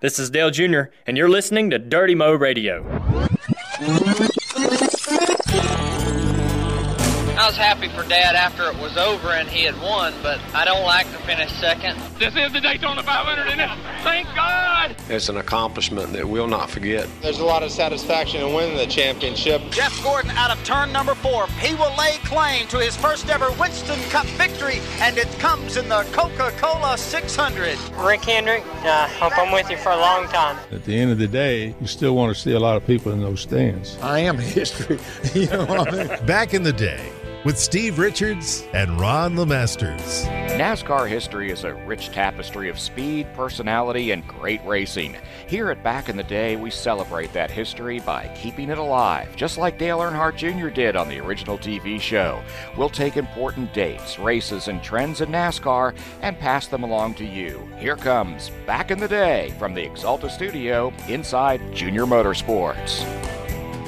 This is Dale Jr., and you're listening to Dirty Mo Radio. Was happy for Dad after it was over and he had won, but I don't like to finish second. This is the Daytona 500, and it, thank God! It's an accomplishment that we'll not forget. There's a lot of satisfaction in winning the championship. Jeff Gordon out of turn number four. He will lay claim to his first ever Winston Cup victory, and it comes in the Coca-Cola 600. Rick Hendrick, I uh, hope I'm with you for a long time. At the end of the day, you still want to see a lot of people in those stands. I am history. you know what I mean? Back in the day, with Steve Richards and Ron LeMasters. NASCAR history is a rich tapestry of speed, personality, and great racing. Here at Back in the Day, we celebrate that history by keeping it alive, just like Dale Earnhardt Jr. did on the original TV show. We'll take important dates, races, and trends in NASCAR and pass them along to you. Here comes Back in the Day from the Axalta Studio inside Junior Motorsports.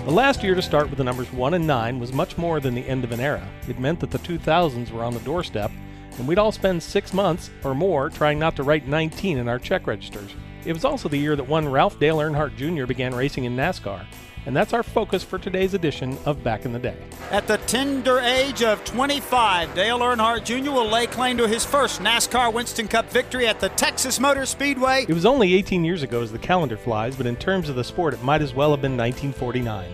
The last year to start with the numbers 1 and 9 was much more than the end of an era. It meant that the 2000s were on the doorstep, and we'd all spend six months or more trying not to write 19 in our check registers. It was also the year that one Ralph Dale Earnhardt Jr. began racing in NASCAR. And that's our focus for today's edition of Back in the Day. At the tender age of 25, Dale Earnhardt Jr. will lay claim to his first NASCAR Winston Cup victory at the Texas Motor Speedway. It was only 18 years ago as the calendar flies, but in terms of the sport, it might as well have been 1949.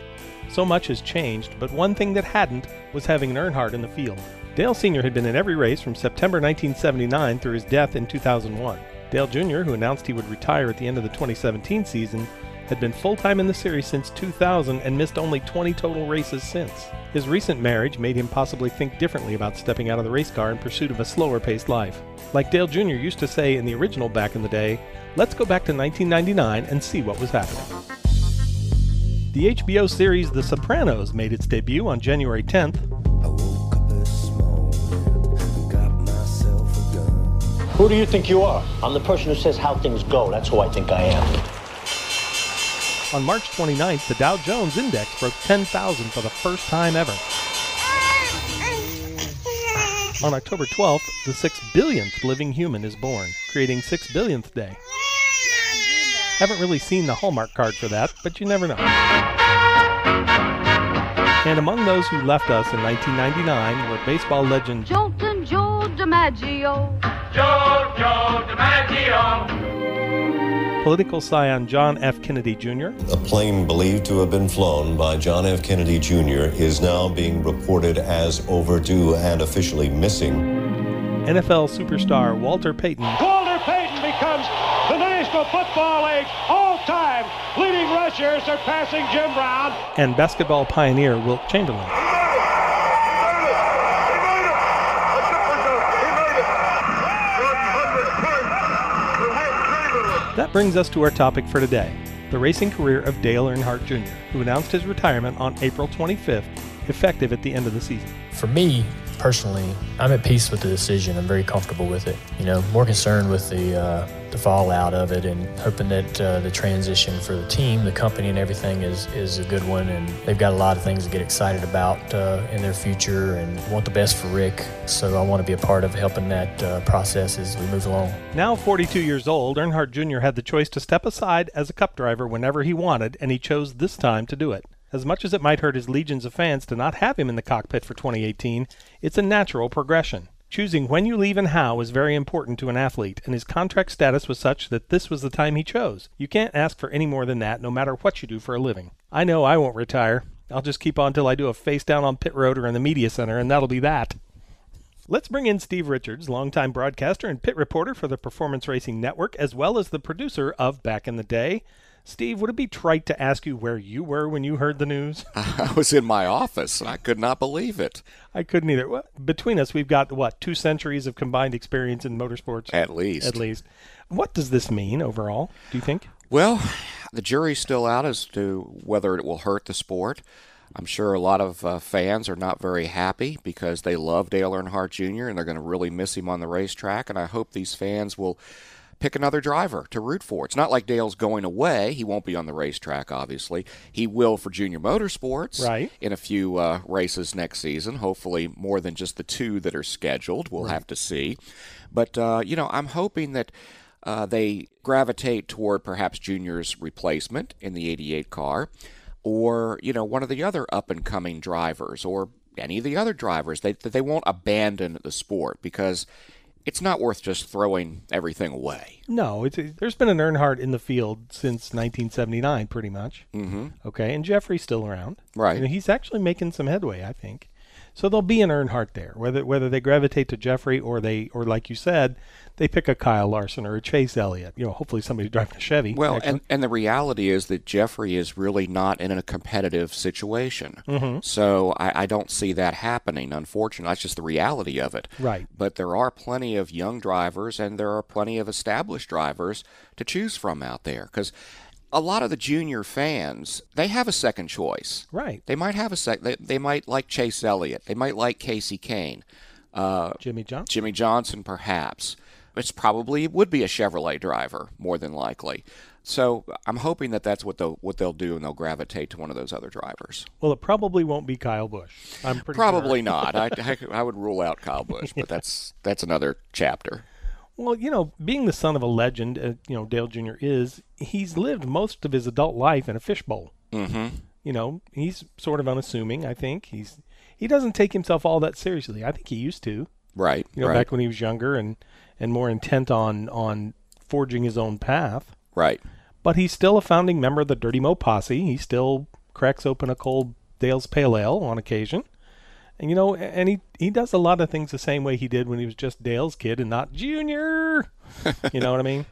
So much has changed, but one thing that hadn't was having an Earnhardt in the field. Dale Sr. had been in every race from September 1979 through his death in 2001. Dale Jr., who announced he would retire at the end of the 2017 season, had been full time in the series since 2000 and missed only 20 total races since. His recent marriage made him possibly think differently about stepping out of the race car in pursuit of a slower paced life. Like Dale Jr. used to say in the original back in the day, let's go back to 1999 and see what was happening. The HBO series The Sopranos made its debut on January 10th. Who do you think you are? I'm the person who says how things go. That's who I think I am. On March 29th, the Dow Jones Index broke 10,000 for the first time ever. On October 12th, the 6 billionth living human is born, creating 6 billionth day. Haven't really seen the Hallmark card for that, but you never know. And among those who left us in 1999 were baseball legend Joltin' Joe DiMaggio. Joe Joe DiMaggio. Political scion John F. Kennedy Jr. A plane believed to have been flown by John F. Kennedy Jr. is now being reported as overdue and officially missing. NFL superstar Walter Payton. Walter Payton becomes the National Football League all-time leading rusher, surpassing Jim Brown. And basketball pioneer Wilt Chamberlain. That brings us to our topic for today the racing career of Dale Earnhardt Jr., who announced his retirement on April 25th, effective at the end of the season. For me, personally, I'm at peace with the decision. I'm very comfortable with it. You know, more concerned with the uh, the fallout of it, and hoping that uh, the transition for the team, the company, and everything is is a good one. And they've got a lot of things to get excited about uh, in their future, and want the best for Rick. So I want to be a part of helping that uh, process as we move along. Now 42 years old, Earnhardt Jr. had the choice to step aside as a Cup driver whenever he wanted, and he chose this time to do it. As much as it might hurt his legions of fans to not have him in the cockpit for 2018, it's a natural progression. Choosing when you leave and how is very important to an athlete, and his contract status was such that this was the time he chose. You can't ask for any more than that, no matter what you do for a living. I know I won't retire. I'll just keep on till I do a face down on pit road or in the media center, and that'll be that. Let's bring in Steve Richards, longtime broadcaster and pit reporter for the Performance Racing Network, as well as the producer of Back in the Day. Steve, would it be trite to ask you where you were when you heard the news? I was in my office and I could not believe it. I couldn't either. Well, between us, we've got, what, two centuries of combined experience in motorsports? At least. At least. What does this mean overall, do you think? Well, the jury's still out as to whether it will hurt the sport. I'm sure a lot of uh, fans are not very happy because they love Dale Earnhardt Jr. and they're going to really miss him on the racetrack. And I hope these fans will pick another driver to root for. It's not like Dale's going away. He won't be on the racetrack, obviously. He will for Junior Motorsports right. in a few uh, races next season, hopefully more than just the two that are scheduled. We'll right. have to see. But, uh, you know, I'm hoping that. uh, they gravitate toward perhaps Junior's replacement in the 88 car, or you know one of the other up and coming drivers, or any of the other drivers. They they won't abandon the sport because it's not worth just throwing everything away. No, it's, there's been an Earnhardt in the field since 1979, pretty much. Mm-hmm. Okay, and Jeffrey's still around. Right. And he's actually making some headway, I think. So there'll be an Earnhardt there, whether whether they gravitate to Jeffrey or they or like you said, they pick a Kyle Larson or a Chase Elliott. You know, hopefully somebody's driving a Chevy. Well, actually. and, and the reality is that Jeffrey is really not in a competitive situation. Mhm. So I, I don't see that happening, unfortunately. That's just the reality of it. Right. But there are plenty of young drivers and there are plenty of established drivers to choose from out there. Because a lot of the junior fans, they have a second choice. Right. They might have a sec. They, they might like Chase Elliott. They might like Kasey Kahne. Uh, Jimmie Johnson. Jimmie Johnson, perhaps. It's probably would be a Chevrolet driver, more than likely. So I'm hoping that that's what they'll what they'll do, and they'll gravitate to one of those other drivers. well, it probably won't be Kyle Busch. I'm pretty Probably sure. not. I, I, I would rule out Kyle Busch, but that's that's another chapter. Well, you know, being the son of a legend, uh, you know, Dale Jr. is, he's lived most of his adult life in a fishbowl. Mm-hmm. You know, he's sort of unassuming, I think. He's he doesn't take himself all that seriously. I think he used to. Right. You know, right. back when he was younger and and more intent on on forging his own path. Right. But he's still a founding member of the Dirty Mo posse. He still cracks open a cold Dale's Pale Ale on occasion. And you know, and he he does a lot of things the same way he did when he was just Dale's kid and not Junior. you know what I mean?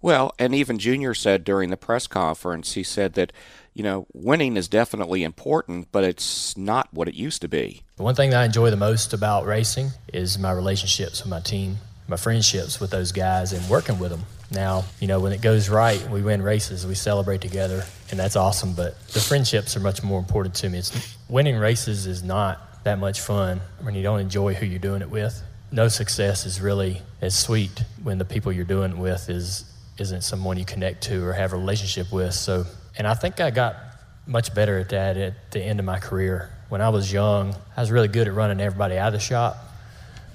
Well, and even Junior said during the press conference, he said that, you know, winning is definitely important, but it's not what it used to be. The one thing that I enjoy the most about racing is my relationships with my team, my friendships with those guys, and working with them. Now, you know, when it goes right, we win races, we celebrate together, and that's awesome. But the friendships are much more important to me. It's winning races is not that much fun when you don't enjoy who you're doing it with. No success is really as sweet when the people you're doing it with is isn't someone you connect to or have a relationship with. So, and I think I got much better at that at the end of my career. When I was young, I was really good at running everybody out of the shop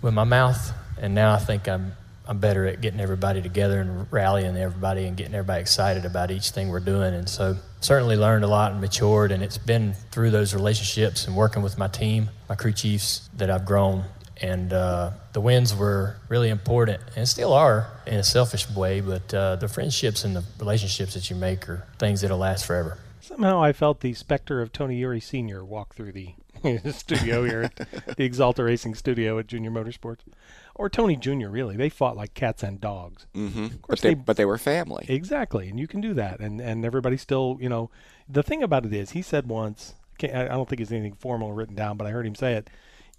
with my mouth, and now I think I'm I'm better at getting everybody together and rallying everybody and getting everybody excited about each thing we're doing. And so, certainly learned a lot and matured. And it's been through those relationships and working with my team, my crew chiefs, that I've grown. And uh, the wins were really important and still are in a selfish way, but uh, the friendships and the relationships that you make are things that'll last forever. Somehow I felt the specter of Tony Eury Sr. walk through the studio here at the Axalta Racing Studio at Junior Motorsports. Or Tony Jr., really. They fought like cats and dogs. Mm-hmm. Of But course, they, but they were family. Exactly, and you can do that, and and everybody still, you know, the thing about it is, he said once, can't- I don't think it's anything formal written down, but I heard him say it.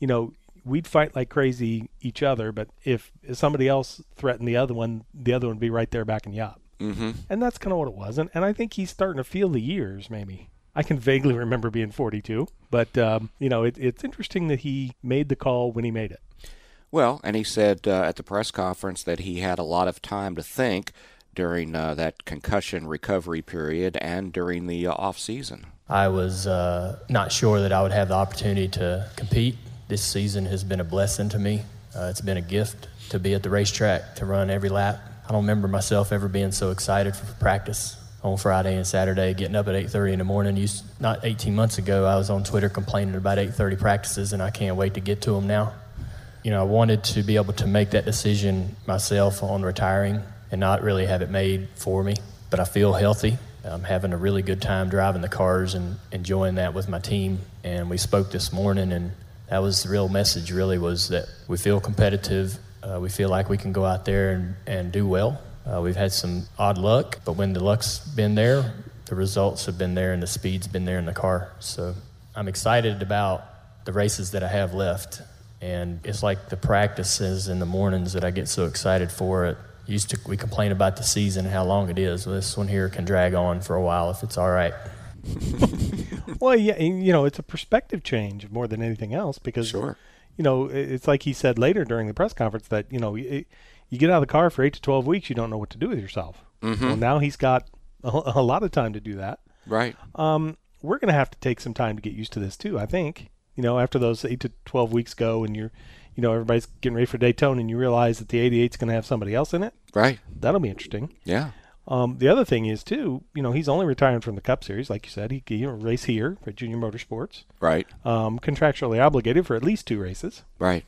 You know, we'd fight like crazy each other, but if somebody else threatened the other one, the other one would be right there backing you up. Mm-hmm. And that's kind of what it was, and and I think he's starting to feel the years. Maybe I can vaguely remember being 42, but um, you know, it, it's interesting that he made the call when he made it. Well, and he said uh, at the press conference that he had a lot of time to think during uh, that concussion recovery period and during the uh, off season. I was uh, not sure that I would have the opportunity to compete. This season has been a blessing to me. Uh, it's been a gift to be at the racetrack, to run every lap. I don't remember myself ever being so excited for practice on Friday and Saturday, getting up at 8:30 in the morning. Not 18 months ago, I was on Twitter complaining about 8:30 practices, and I can't wait to get to them now. You know, I wanted to be able to make that decision myself on retiring and not really have it made for me. But I feel healthy. I'm having a really good time driving the cars and enjoying that with my team. And we spoke this morning, and that was the real message. Really, was that we feel competitive. Uh, we feel like we can go out there and, and do well. Uh, we've had some odd luck, but when the luck's been there, the results have been there, and the speed's been there in the car. So I'm excited about the races that I have left. And it's like the practices in the mornings that I get so excited for. It used to we complain about the season and how long it is. Well, this one here can drag on for a while if it's all right. well, yeah, you know, it's a perspective change more than anything else because, Sure. you know, it's like he said later during the press conference that you know you, you get out of the car for eight to twelve weeks, you don't know what to do with yourself. Mhm. Well, now he's got a, a lot of time to do that. Right. Um, we're going to have to take some time to get used to this too. I think you know after those eight to twelve weeks go and you're you know, everybody's getting ready for Daytona, and you realize that the 88's going to have somebody else in it. Right. That'll be interesting. Yeah. Um, the other thing is too, you know, he's only retiring from the Cup Series, like you said. He can race here for Junior Motorsports. Right. Um, contractually obligated for at least two races. Right.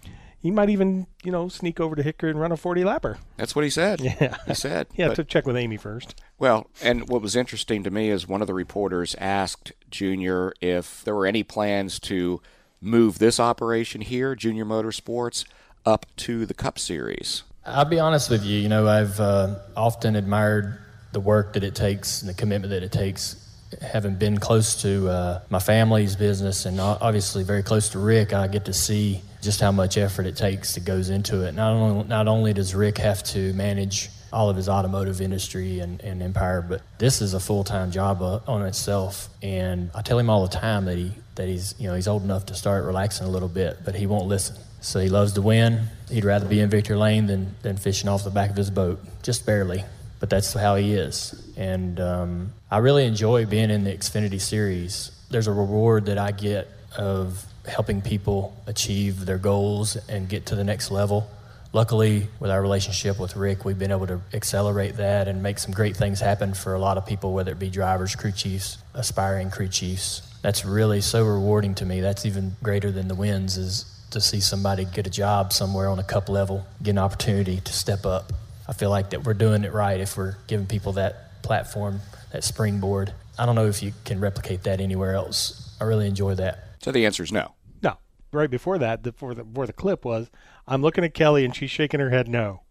He might even, you know, sneak over to Hickory and run a 40 lapper. That's what he said. Yeah. He said. yeah, But- to check with Amy first. Well, and what was interesting to me is one of the reporters asked Junior if there were any plans to move this operation here, Junior Motorsports, up to the Cup Series. I'll be honest with you. You know, I've uh, often admired the work that it takes and the commitment that it takes. Having been close to uh, my family's business and obviously very close to Rick, I get to see just how much effort it takes that goes into it. Not only not only does Rick have to manage all of his automotive industry and, and empire, but this is a full time job uh, on itself. And I tell him all the time that he that he's you know he's old enough to start relaxing a little bit, but he won't listen. So he loves to win. He'd rather be in Victory Lane than, than fishing off the back of his boat, just barely. But that's how he is. And um, I really enjoy being in the Xfinity Series. There's a reward that I get of helping people achieve their goals and get to the next level. Luckily, with our relationship with Rick, we've been able to accelerate that and make some great things happen for a lot of people, whether it be drivers, crew chiefs, aspiring crew chiefs. That's really so rewarding to me. That's even greater than the wins is to see somebody get a job somewhere on a cup level, get an opportunity to step up. I feel like that we're doing it right if we're giving people that platform, that springboard. I don't know if you can replicate that anywhere else. I really enjoy that. So the answer is no. No. Right before that, before the, before the clip was, I'm looking at Kelly and she's shaking her head no.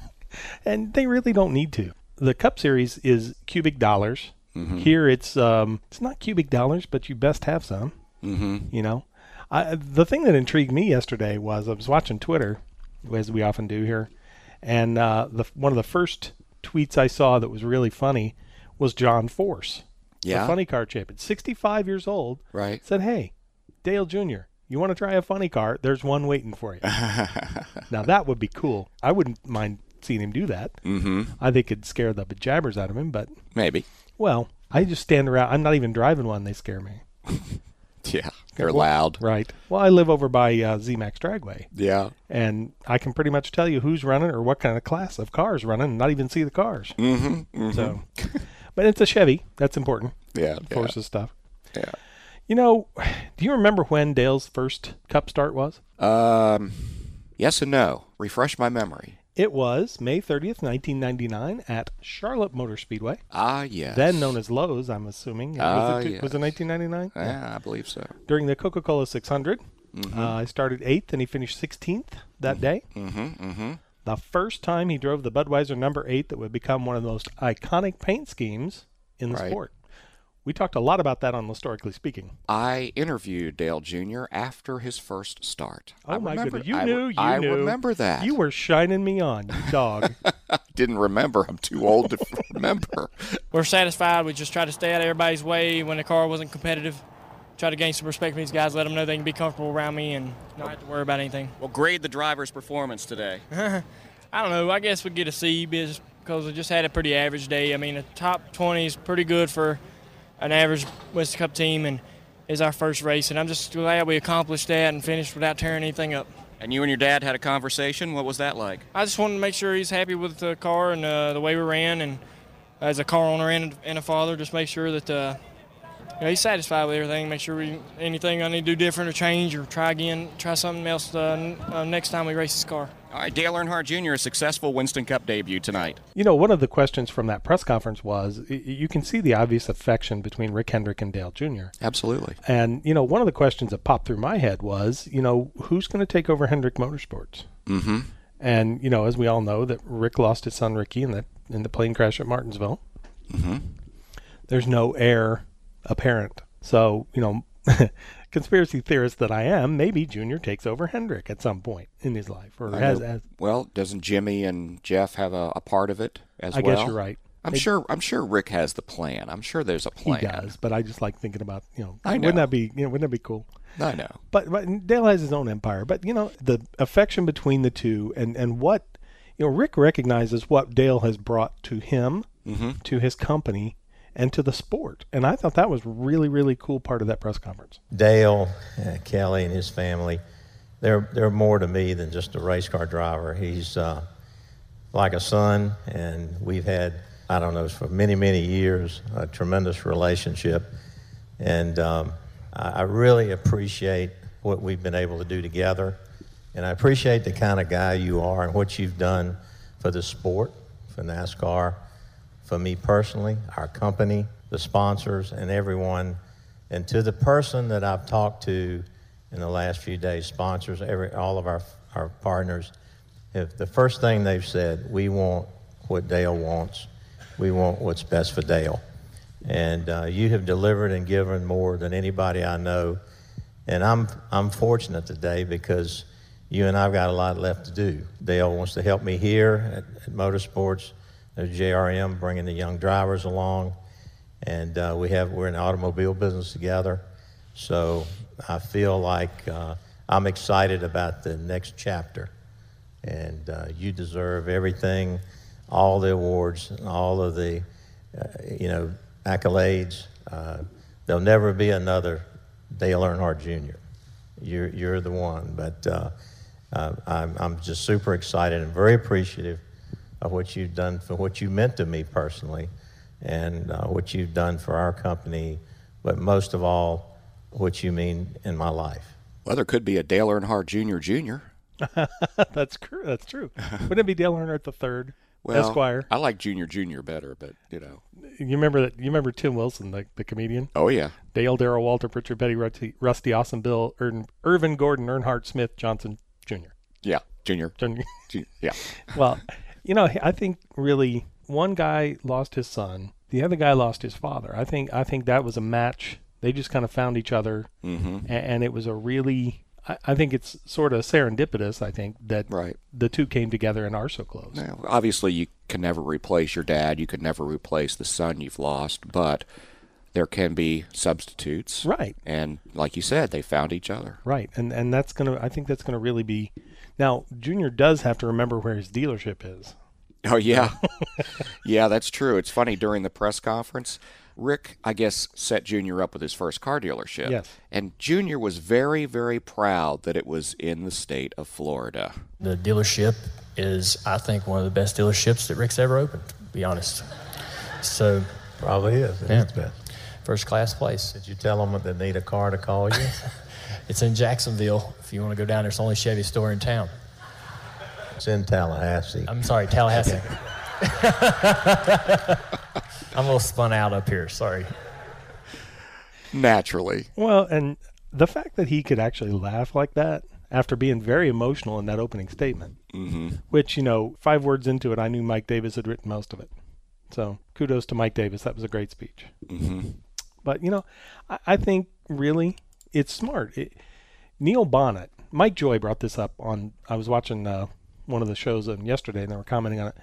and they really don't need to. The Cup Series is cubic dollars. Mhm. Here it's um, it's not cubic dollars, but you best have some. Mm-hmm. You know, I, the thing that intrigued me yesterday was I was watching Twitter, as we often do here, and uh, the one of the first tweets I saw that was really funny was John Force, Yeah. the funny car champion, 65 years old, Right. said, "Hey, Dale Jr., you want to try a funny car? There's one waiting for you." now that would be cool. I wouldn't mind seeing him do that. Mm-hmm. I think it'd scare the bejabbers out of him, but Maybe. well, I just stand around. I'm not even driving one; they scare me. Yeah. They're Well, loud. Right. Well, I live over by uh, ZMAX Dragway. Yeah. And I can pretty much tell you who's running or what kind of class of cars running and not even see the cars. Mm-hmm. mm-hmm. So, but it's a Chevy. That's important. Yeah, Forces stuff. Yeah. You know, do you remember when Dale's first cup start was? Um, yes and no. Refresh my memory. It was May 30th, 1999 at Charlotte Motor Speedway. Ah, yes. Then known as Lowe's, I'm assuming. Ah, was, it, was it 1999? Yeah, I believe so. During the Coca-Cola 600. Mhm. Uh, I started 8th and he finished 16th that day. Mm-hmm. Mm-hmm. The first time he drove the Budweiser number 8 that would become one of the most iconic paint schemes in the Right. sport. We talked a lot about that on Historically Speaking. I interviewed Dale Jr. after his first start. Oh I my remember, goodness. You I, knew, you I knew. remember that. You were shining me on, you dog. Didn't remember. I'm too old to remember. We're satisfied. We just try to stay out of everybody's way when the car wasn't competitive. Try to gain some respect from these guys, let them know they can be comfortable around me and not have to worry about anything. Well, grade the driver's performance today. I don't know. I guess we get a C because we just had a pretty average day. I mean, the top 20 is pretty good for an average West Cup team, and is our first race. And I'm just glad we accomplished that and finished without tearing anything up. And you and your dad had a conversation. What was that like? I just wanted to make sure he's happy with the car and uh, the way we ran, and as a car owner and, and a father, just make sure that uh, you know, he's satisfied with everything. Make sure we anything I need to do different or change or try again, try something else uh, n- uh, next time we race this car. All right, Dale Earnhardt Jr. a successful Winston Cup debut tonight. You know, one of the questions from that press conference was you can see the obvious affection between Rick Hendrick and Dale Jr. Absolutely. And, you know, one of the questions that popped through my head was, you know, who's going to take over Hendrick Motorsports? Mm-hmm. And, you know, as we all know, that Rick lost his son Ricky in the, in the plane crash at Martinsville. Mm-hmm. There's no heir apparent. So, you know, conspiracy theorist that I am, maybe Junior takes over Hendrick at some point in his life, or I has, has well, doesn't Jimmie and Jeff have a, a part of it as I well? guess you're right. I'm They- sure. I'm sure Rick has the plan. I'm sure there's a plan. He does, but I just like thinking about you know, I wouldn't that be you know wouldn't that be cool? I know. But but Dale has his own empire. But you know the affection between the two and and what you know Rick recognizes what Dale has brought to him, Mhm. to his company, and to the sport. And I thought that was really really cool part of that press conference. Dale, uh, Kelly, and his family they're, they're more to me than just a race car driver. He's uh, like a son, and we've had, I don't know, for many, many years, a tremendous relationship. And um, I, I really appreciate what we've been able to do together. And I appreciate the kind of guy you are and what you've done for the sport, for NASCAR, for me personally, our company, the sponsors, and everyone. And to the person that I've talked to in the last few days, sponsors, every, all of our, our partners, if the first thing they've said, we want what Dale wants. We want what's best for Dale. And uh, you have delivered and given more than anybody I know. And I'm, I'm fortunate today because you and I've got a lot left to do. Dale wants to help me here at, at Motorsports. There's JRM bringing the young drivers along, and uh, we have we're in the automobile business together. So I feel like uh, I'm excited about the next chapter, and uh, you deserve everything, all the awards, all of the, uh, you know, accolades. Uh, there'll never be another Dale Earnhardt Jr. You're you're the one, but uh, I'm, I'm just super excited and very appreciative of what you've done for what you meant to me personally and uh, what you've done for our company, but most of all, what you mean in my life. Well, there could be a Dale Earnhardt Jr. Jr. that's true. That's true. Wouldn't it be Dale Earnhardt the third, well, Esquire? I like Junior Junior better, but you know. You remember that? You remember Tim Wilson, the, the comedian? Oh yeah. Dale, Darrell, Walter, Pritchard, Betty, Rusty, Rusty Awesome, Bill, Irvin, Irvin Gordon, Earnhardt, Smith, Johnson, Jr. Yeah, Junior. Junior. Junior. Yeah. well, you know, I think really one guy lost his son, the other guy lost his father. I think I think that was a match. They just kind of found each other, mm-hmm. and, and, it was a really. I, I, think it's sort of serendipitous. I think that right. the two came together and are so close. Now, obviously, you can never replace your dad. You can never replace the son you've lost, but there can be substitutes. Right. And like you said, they found each other. Right. And and that's going to I think that's going to really be Now, Junior does have to remember where his dealership is. Oh yeah. yeah, that's true. It's funny during the press conference, Rick, I guess, set Junior up with his first car dealership. Yes. And Junior was very, very proud that it was in the state of Florida. The dealership is, I think, one of the best dealerships that Rick's ever opened, to be honest. So Probably is. It Yeah. is best. First class place. Did you tell them that they need a car to call you? It's in Jacksonville. If you want to go down there, it's the only Chevy store in town. it's in Tallahassee. I'm sorry, Tallahassee. I'm a little spun out up here. Sorry. Naturally. Well, and the fact that he could actually laugh like that after being very emotional in that opening statement, mm-hmm. which, you know, five words into it, I knew Mike Davis had written most of it. So kudos to Mike Davis. That was a great speech. Mm-hmm. But, you know, I, I think really it's smart. It, Neil Bonnett, Mike Joy brought this up on, I was watching uh, one of the shows um, yesterday and they were commenting on it.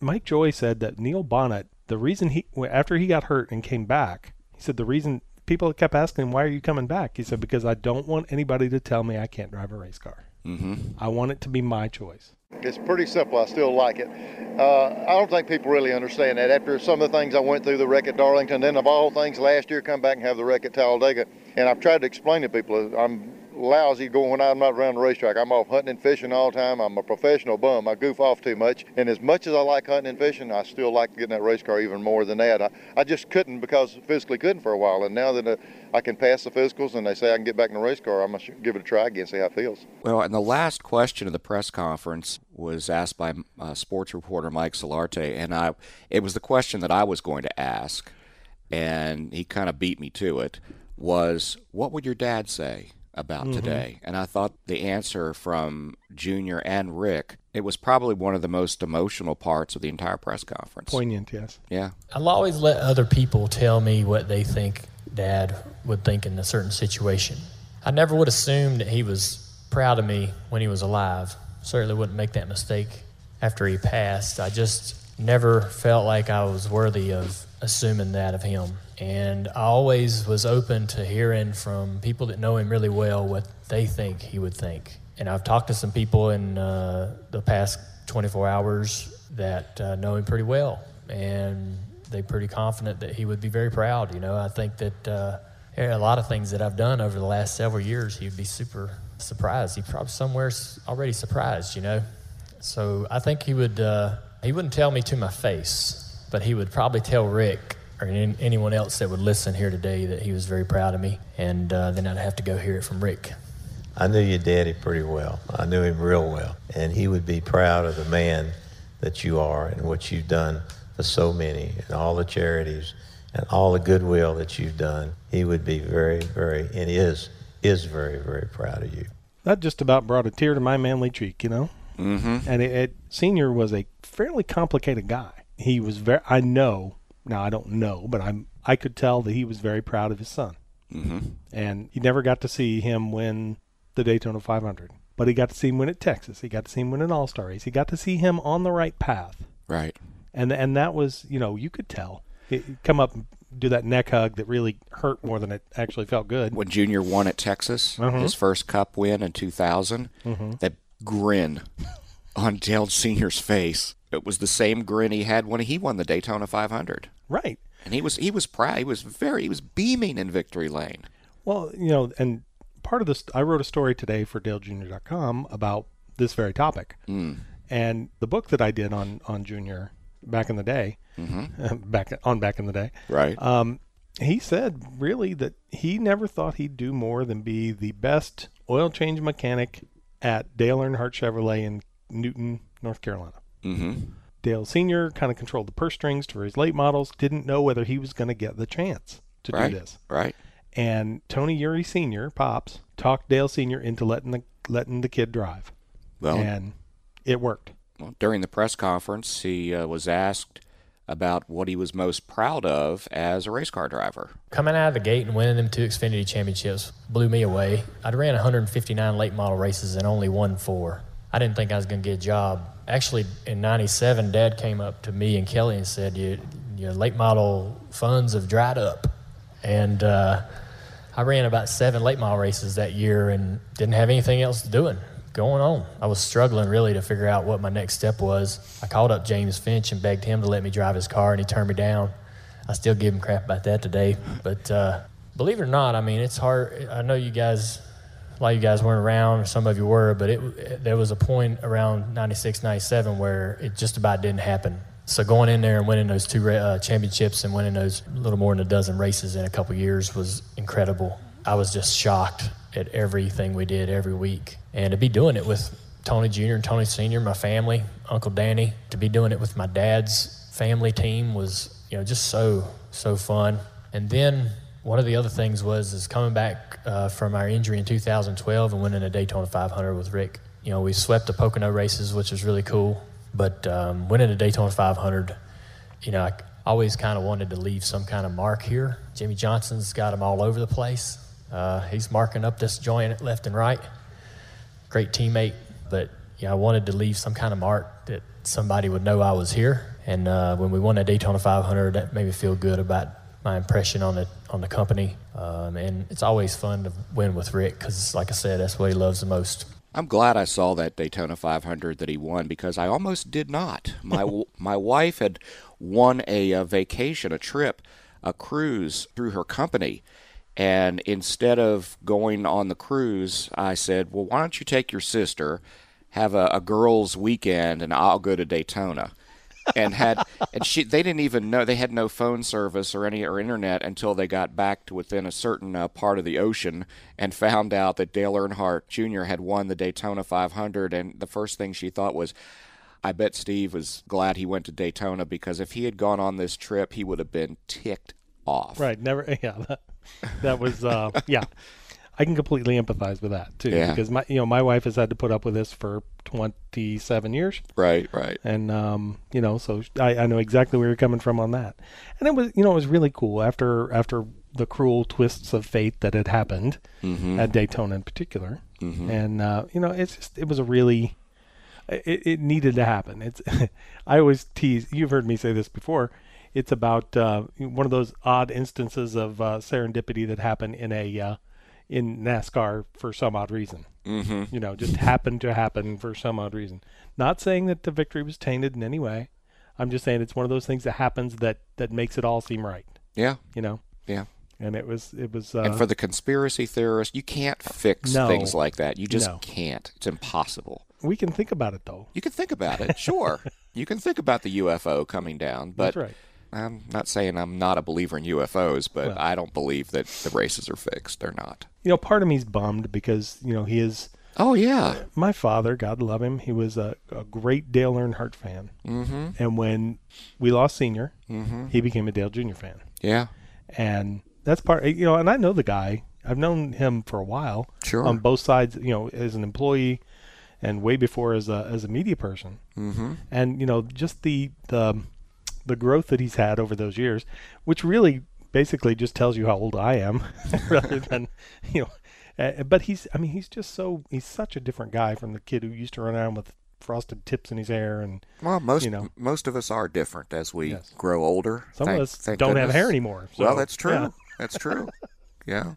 Mike Joy said that Neil Bonnett, the reason he, after he got hurt and came back, he said the reason people kept asking him, why are you coming back? He said, because I don't want anybody to tell me I can't drive a race car. Mm-hmm. I want it to be my choice. It's pretty simple. I still like it. Uh, I don't think people really understand that. After some of the things I went through, the wreck at Darlington, then of all things, last year come back and have the wreck at Talladega, and I've tried to explain to people I'm lousy going when I'm not around the racetrack. I'm off hunting and fishing all the time. I'm a professional bum. I goof off too much, and as much as I like hunting and fishing, I still like getting that race car even more than that. I, I just couldn't because physically couldn't for a while, and now that uh, I can pass the physicals and they say I can get back in the race car, I'm gonna give it a try again, see how it feels. Well, and the last question of the press conference was asked by uh, sports reporter Mike Solarte, and I it was the question that I was going to ask, and he kind of beat me to it. Was what would your dad say about Mhm. today? And I thought the answer from Junior and Rick it was probably one of the most emotional parts of the entire press conference. Poignant, yes. Yeah. I'll always let other people tell me what they think dad would think in a certain situation. I never would assume that he was proud of me when he was alive. Certainly wouldn't make that mistake after he passed. I just never felt like I was worthy of assuming that of him. And I always was open to hearing from people that know him really well what they think he would think. And I've talked to some people in uh, the past 24 hours that uh, know him pretty well. And they're pretty confident that he would be very proud. You know, I think that uh, a lot of things that I've done over the last several years, he'd be super, surprised. He probably somewhere's already surprised, you know. So I think he would. Uh, he wouldn't tell me to my face, but he would probably tell Rick or anyone else that would listen here today that he was very proud of me, and uh, then I'd have to go hear it from Rick. I knew your daddy pretty well. I knew him real well, and he would be proud of the man that you are and what you've done for so many and all the charities and all the goodwill that you've done. He would be very, very, and is is very, very proud of you. That just about brought a tear to my manly cheek, you know. Mm-hmm. And it, it, Senior was a fairly complicated guy. He was very. I know now. I don't know, but I'm. I could tell that he was very proud of his son. Mm-hmm. And he never got to see him win the Daytona 500, but he got to see him win at Texas. He got to see him win an All Star race. He got to see him on the right path. Right. And and that was you know you could tell. He'd come up and do that neck hug that really hurt more than it actually felt good. When Junior won at Texas, Mhm. his first Cup win in 2000, Mhm. that grin on Dale Senior's face. It was the same grin he had when he won the Daytona 500. Right. And he was he was proud. He was very he was beaming in victory lane. Well, you know, and part of this, I wrote a story today for DaleJr.com about this very topic. Mm. And the book that I did on on Junior back in the day, Mhm. back on back in the day, Right. Um, he said really that he never thought he'd do more than be the best oil change mechanic at Dale Earnhardt Chevrolet in Newton, North Carolina. Mm-hmm. Dale Senior kind of controlled the purse strings for his late models. Didn't know whether he was going to get the chance to Right. do this. Right. And Tony Eury Senior, pops, talked Dale Senior into letting the letting the kid drive, Well, and it worked. Well, during the press conference, he uh, was asked about what he was most proud of as a race car driver. Coming out of the gate and winning them two Xfinity championships blew me away. I'd ran 159 late model races and only won four. I didn't think I was going to get a job. Actually, in '97, Dad came up to me and Kelly and said, "Your, your late model funds have dried up," and uh, I ran about seven late model races that year and didn't have anything else to doing going on. I was struggling really to figure out what my next step was. I called up James Finch and begged him to let me drive his car, and he turned me down. I still give him crap about that today, but uh, believe it or not, I mean it's hard. I know you guys, a lot of you guys weren't around, or some of you were, but it there was a point around 96, 97 where it just about didn't happen. So going in there and winning those two uh, championships and winning those a little more than a dozen races in a couple years was incredible. I was just shocked at everything we did every week, and to be doing it with Tony Jr. and Tony Sr., my family, Uncle Danny, to be doing it with my dad's family team was, you know, just so so fun. And then one of the other things was is coming back uh, from our injury in 2012 and winning a Daytona 500 with Rick. You know, we swept the Pocono races, which was really cool. But um, winning a Daytona 500, you know, I always kind of wanted to leave some kind of mark here. Jimmie Johnson's got them all over the place. Uh, he's marking up this joint left and right. Great teammate, but yeah, I wanted to leave some kind of mark that somebody would know I was here. And uh, when we won that Daytona 500, that made me feel good about my impression on the on the company. Um, and it's always fun to win with Rick because, like I said, that's what he loves the most. I'm glad I saw that Daytona 500 that he won because I almost did not. My my wife had won a, uh vacation, a trip, a cruise through her company, and instead of going on the cruise, I said, "Well, why don't you take your sister, have a, a girls' weekend, and I'll go to Daytona." And had and she they didn't even know they had no phone service or any or internet until they got back to within a certain uh, part of the ocean and found out that Dale Earnhardt Jr. had won the Daytona 500 and the first thing she thought was I bet Steve was glad he went to Daytona because if he had gone on this trip he would have been ticked off. Right. Never. Yeah. That, that was. Uh, yeah. I can completely empathize with that too, Yeah. because my you know my wife has had to put up with this for 27 years. Right. Right. And um, you know, so I, I know exactly where you're coming from on that. And it was you know it was really cool after after the cruel twists of fate that had happened Mhm. at Daytona in particular. Mhm. And uh, you know, it's just it was a really it, it needed to happen. It's I always tease. You've heard me say this before. It's about uh, one of those odd instances of uh, serendipity that happen in a uh, in NASCAR for some odd reason. Mhm. You know, just happened to happen for some odd reason. Not saying that the victory was tainted in any way. I'm just saying it's one of those things that happens that that makes it all seem right. Yeah. You know. Yeah. and it was it was. Uh, and for the conspiracy theorists, you can't fix No. things like that. You just No. can't. It's impossible. we can think about it though. You can think about it, sure. you can think about the UFO coming down, but That's right. I'm not saying I'm not a believer in UFOs, but Well. I don't believe that the races are fixed. They're not. You know, part of me's bummed because you know he is. Oh yeah. My father, God love him, he was a, a great Dale Earnhardt fan. Mhm. And when we lost Senior, Mhm. he became a Dale Jr. fan. Yeah. And that's part. You know, and I know the guy. I've known him for a while. Sure. On both sides, you know, as an employee, and way before as a as a media person. Mhm. And you know, just the the the growth that he's had over those years, which really basically just tells you how old I am, rather than you know. Uh, but he's, I mean, he's just so he's such a different guy from the kid who used to run around with frosted tips in his hair and Well, most you know. most of us are different as we Yes. grow older. Some of us don't have hair anymore, well, that's true. yeah. That's true. Yeah.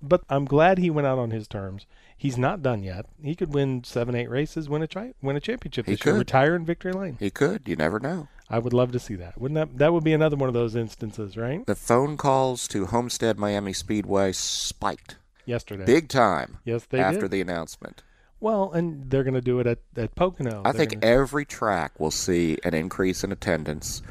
But I'm glad he went out on his terms. He's not done yet. He could win seven, eight races, win a tri- win a championship He this year, could. retire in victory lane. He could. You never know. I would love to see that. Wouldn't that that would be another one of those instances, right? The phone calls to Homestead Miami Speedway spiked Yesterday. big time. Yes, they after did. the announcement. Well, and they're going to do it at at Pocono. I They're think gonna- every track will see an increase in attendance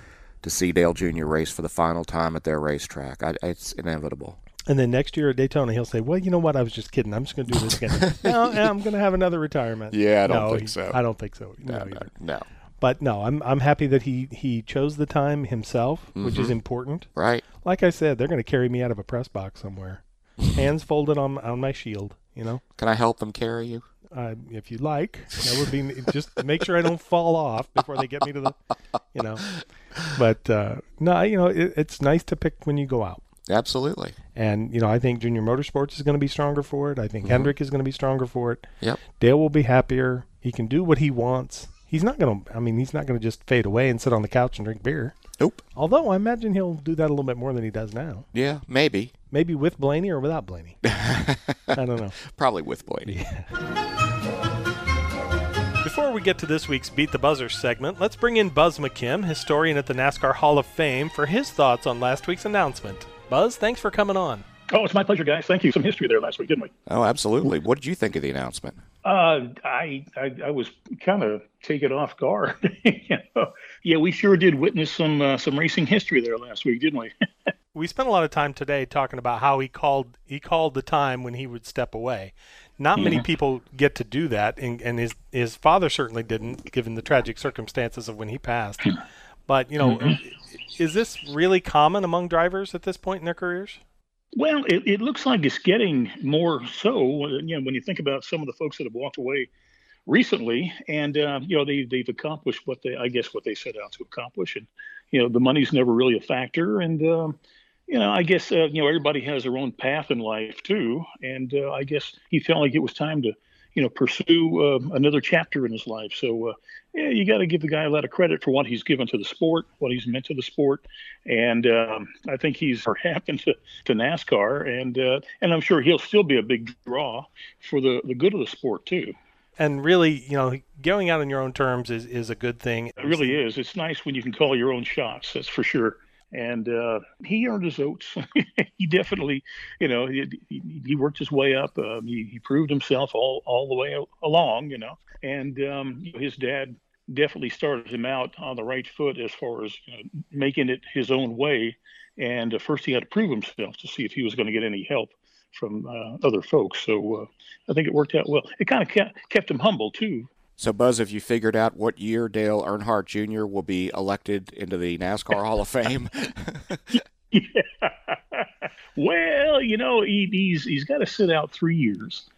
to see Dale Jr. race for the final time at their racetrack. I, it's inevitable. And then next year at Daytona, he'll say, "Well, you know what? I was just kidding. I'm just going to do this again. no, I'm going to have another retirement." Yeah, I don't No, think he- so. I don't think so. No, no, no. But no, I'm I'm happy that he he chose the time himself, which is Mhm. important. Right. Like I said, they're going to carry me out of a press box somewhere, hands folded on on my shield. You know, Can I help them carry you? uh, if you like, that would be just make sure I don't fall off before they get me to the, you know. But uh, no, you know, it, it's nice to pick when you go out. Absolutely. And you know, I think Junior Motorsports is going to be stronger for it. I think Mhm. Hendrick is going to be stronger for it. Yep. Dale will be happier. He can do what he wants. He's not going to. I mean, he's not going to just fade away and sit on the couch and drink beer. Nope. Although I imagine he'll do that a little bit more than he does now. Yeah, maybe. Maybe with Blaney or without Blaney. I don't know. Probably with Blaney. Before we get to this week's Beat the Buzzer segment, let's bring in Buzz McKim, historian at the NASCAR Hall of Fame, for his thoughts on last week's announcement. Buzz, thanks for coming on. Oh, it's my pleasure, guys. Thank you. Some history there last week, didn't we? Oh, absolutely. What did you think of the announcement? Uh, I, I I was kind of taken off guard. you know? Yeah, we sure did witness some uh, some racing history there last week, didn't we? We spent a lot of time today talking about how he called he called the time when he would step away. Not many people get to do that, and, and his his father certainly didn't, given the tragic circumstances of when he passed. But you know, Mhm. is this really common among drivers at this point in their careers? Well, it, it looks like it's getting more so. You know, when you think about some of the folks that have walked away recently, and uh, you know they they've accomplished what they I guess what they set out to accomplish, and you know the money's never really a factor, and um, you know I guess uh, you know everybody has their own path in life too, and uh, I guess he felt like it was time to you know pursue uh, another chapter in his life. So uh, yeah, you got to give the guy a lot of credit for what he's given to the sport, what he's meant to the sport, and um, I think he's happened to, to NASCAR, and uh, and I'm sure he'll still be a big draw for the the good of the sport too. And really, you know, going out on your own terms is, is a good thing. It really is. It's nice when you can call your own shots. That's for sure. And uh, he earned his oats. he definitely, you know, he, he, worked his way up. Um, he, he proved himself all, all the way along, you know. And um, his dad definitely started him out on the right foot as far as you know, making it his own way. And uh, first, he had to prove himself to see if he was going to get any help from uh, other folks. So uh, I think it worked out well. It kind of kept, kept him humble too. So, Buzz, have you figured out what year Dale Earnhardt Jr. will be elected into the NASCAR Hall of Fame? Well, you know, he, he's he's got to sit out three years,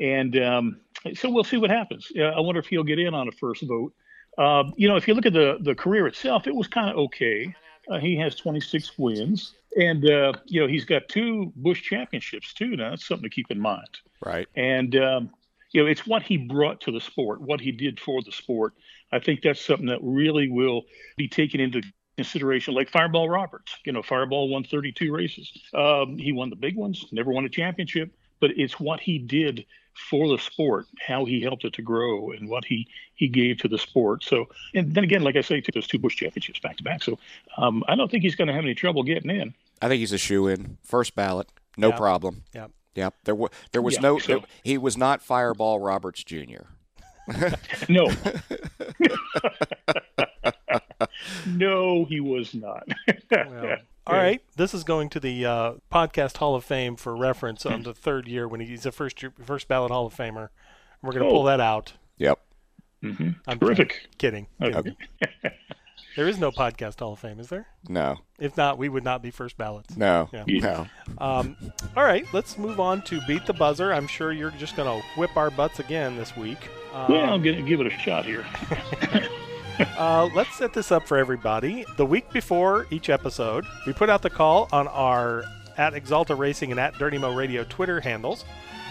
and um, so we'll see what happens. Uh, I wonder if he'll get in on a first vote. Uh, you know, if you look at the the career itself, it was kind of okay. Uh, he has 26 wins, and uh, you know he's got two Busch championships too. Now that's something to keep in mind. Right. And um, you know, it's what he brought to the sport, what he did for the sport. I think that's something that really will be taken into consideration. Like Fireball Roberts, you know, Fireball won 32 races. Um, he won the big ones, never won a championship, but it's what he did for the sport, how he helped it to grow, and what he he gave to the sport. So, and then again, like I say, took those two Busch championships back to back. So, um, I don't think he's going to have any trouble getting in. I think he's a shoe in. First ballot, no Yep. problem. Yep. Yep. There was there was Yeah, no so- he was not Fireball Roberts Jr. No. no, he was not. Well, all right, this is going to the uh, podcast Hall of Fame for reference on the third year when he's a first year, first ballot Hall of Famer. We're going to pull Oh. that out. Yep. hmm I'm Terrific. kidding. Okay. There is no podcast Hall of Fame, is there? No. If not, we would not be first ballots. No. Yeah. No. Um, all right, let's move on to beat the buzzer. I'm sure you're just going to whip our butts again this week. Uh, Well, I'm going to give it a shot here. uh, let's set this up for everybody. The week before each episode, we put out the call on our at Axalta Racing and at Dirty Mo Radio Twitter handles,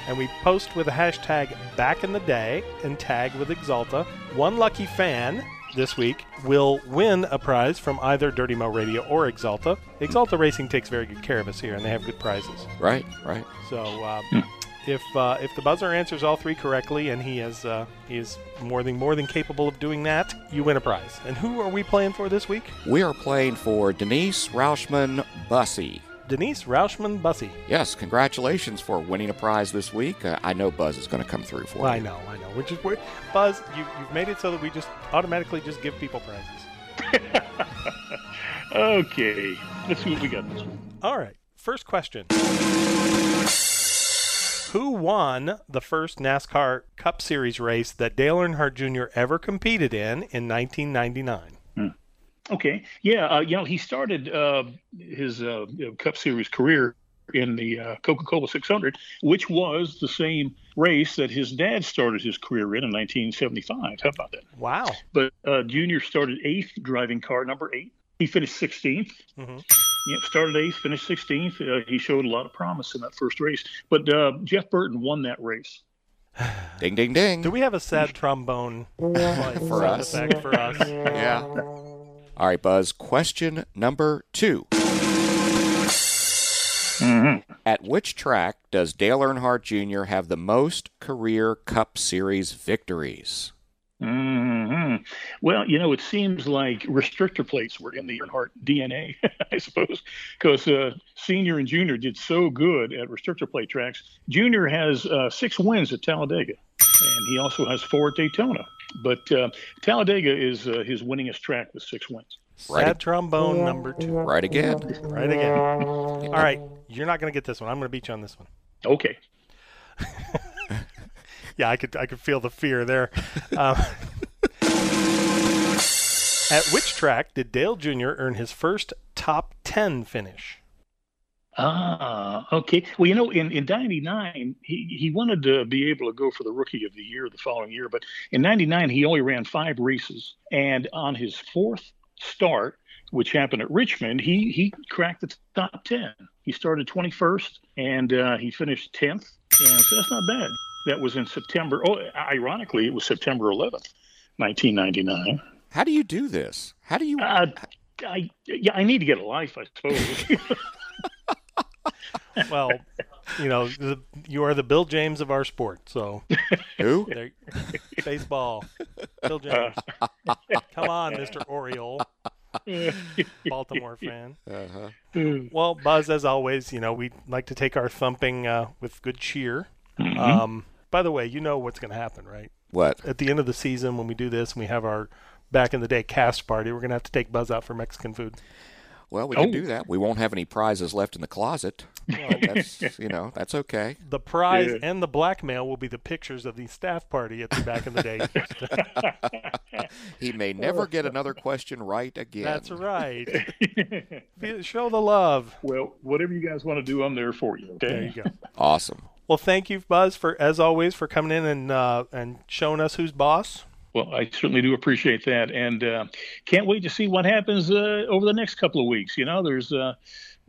and we post with the hashtag Back in the Day and tag with Axalta. One lucky fan this week will win a prize from either Dirty Mo Radio or Axalta. Axalta Racing takes very good care of us here, and they have good prizes. Right. Right. So um, if uh, if the buzzer answers all three correctly, and he is uh, he is more than more than capable of doing that, you win a prize. And who are we playing for this week? We are playing for Denise Rauschman Bussy. Denise Rauschman Bussy. Yes, congratulations for winning a prize this week. Uh, I know Buzz is going to come through for Well, I know, I know. We're just we're, Buzz. You, you've made it so that we just automatically just give people prizes. okay, let's see what we got this week. All right. First question. Who won the first NASCAR Cup Series race that Dale Earnhardt Jr. ever competed in in 1999? Okay, yeah, uh, you know, he started uh, his uh, Cup Series career in the uh, Coca-Cola 600, which was the same race that his dad started his career in in 1975. How about that? Wow. But uh, Junior started eighth, driving car number eight. He finished 16th. Mm-hmm. Yep, started eighth, finished 16th. Uh, he showed a lot of promise in that first race. But uh, Jeff Burton won that race. Ding, ding, ding. Do we have a sad trombone For us. for us? Yeah. All right, Buzz. Question number 2 At which track does Dale Earnhardt Jr. have the most career Cup Series victories? hmm Well, you know, it seems like restrictor plates were in the Earnhardt DNA, I suppose, because uh, senior and junior did so good at restrictor plate tracks. Junior has uh, six wins at Talladega, and he also has four at Daytona. But uh, Talladega is uh, his winningest track with six wins. Sad trombone number two. Right again. Right again. All right, you're not going to get this one. I'm going to beat you on this one. Okay. Yeah, I could I could feel the fear there. Um, at which track did Dale Jr. earn his first top ten finish? Ah, okay. Well, you know, in in '99, he he wanted to be able to go for the Rookie of the Year the following year, but in '99 he only ran five races, and on his fourth start, which happened at Richmond, he he cracked the top ten. He started 21st, and uh, he finished 10th, and so that's not bad. That was in September. Oh, ironically, it was September 11th, 1999. How do you do this? How do you? Uh, I yeah, I need to get a life, I suppose. Well, you know, the, you are the Bill James of our sport. So who? There, baseball. Bill James. Come on, Mister Oriole. Baltimore fan. Uh-huh. Well, Buzz, as always, you know we like to take our thumping uh, with good cheer. Mhm. Um, by the way, you know what's going to happen, right? What? At the end of the season, when we do this and we have our back in the day cast party, we're going to have to take Buzz out for Mexican food. Well, we can Oh. do that. We won't have any prizes left in the closet. that's you know that's okay. The prize Yeah. and the blackmail will be the pictures of the staff party at the back in the day. He may never get another question right again. That's right. Show the love. Well, whatever you guys want to do, I'm there for you. Okay. There you go. Awesome. Well, thank you, Buzz, for as always for coming in and uh, and showing us who's boss. Well, I certainly do appreciate that, and uh, can't wait to see what happens uh, over the next couple of weeks. You know, there's uh,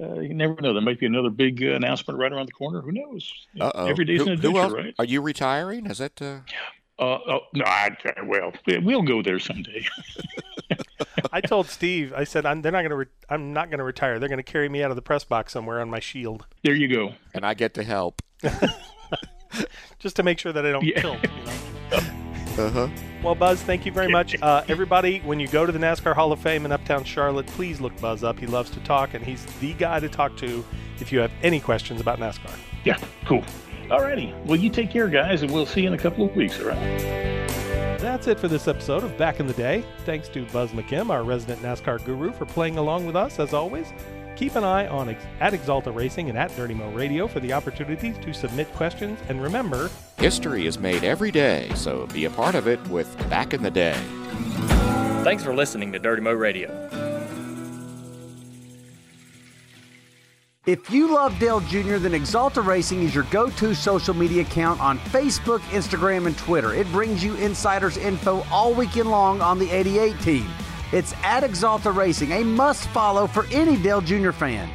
uh, you never know. There might be another big uh, announcement right around the corner. Who knows? Uh oh. Every day's who, an adventure, right? Are you retiring? Is that? Uh... Uh, oh, no, I, well, we'll go there someday. I told Steve, I said, I'm, they're not going to. Re- I'm not going to retire. They're going to carry me out of the press box somewhere on my shield, there you go. And I get to help. just to make sure that I don't Yeah. tilt. You know? Uh huh. Well, Buzz, thank you very much. Uh, everybody, when you go to the NASCAR Hall of Fame in Uptown Charlotte, please look Buzz up. He loves to talk, and he's the guy to talk to if you have any questions about NASCAR. Yeah, cool. All righty. Well, you take care, guys, and we'll see you in a couple of weeks, all right? That's it for this episode of Back in the Day. Thanks to Buzz McKim, our resident NASCAR guru, for playing along with us, as always. Keep an eye on ex- at Axalta Racing and at Dirty Mo Radio for the opportunities to submit questions. And remember, history is made every day, so be a part of it with Back in the Day. Thanks for listening to Dirty Mo Radio. If you love Dale Jr., then Axalta Racing is your go to social media account on Facebook, Instagram, and Twitter. It brings you insiders info all weekend long on the 88 team. It's at Axalta Racing, a must follow for any Dale Jr. fan.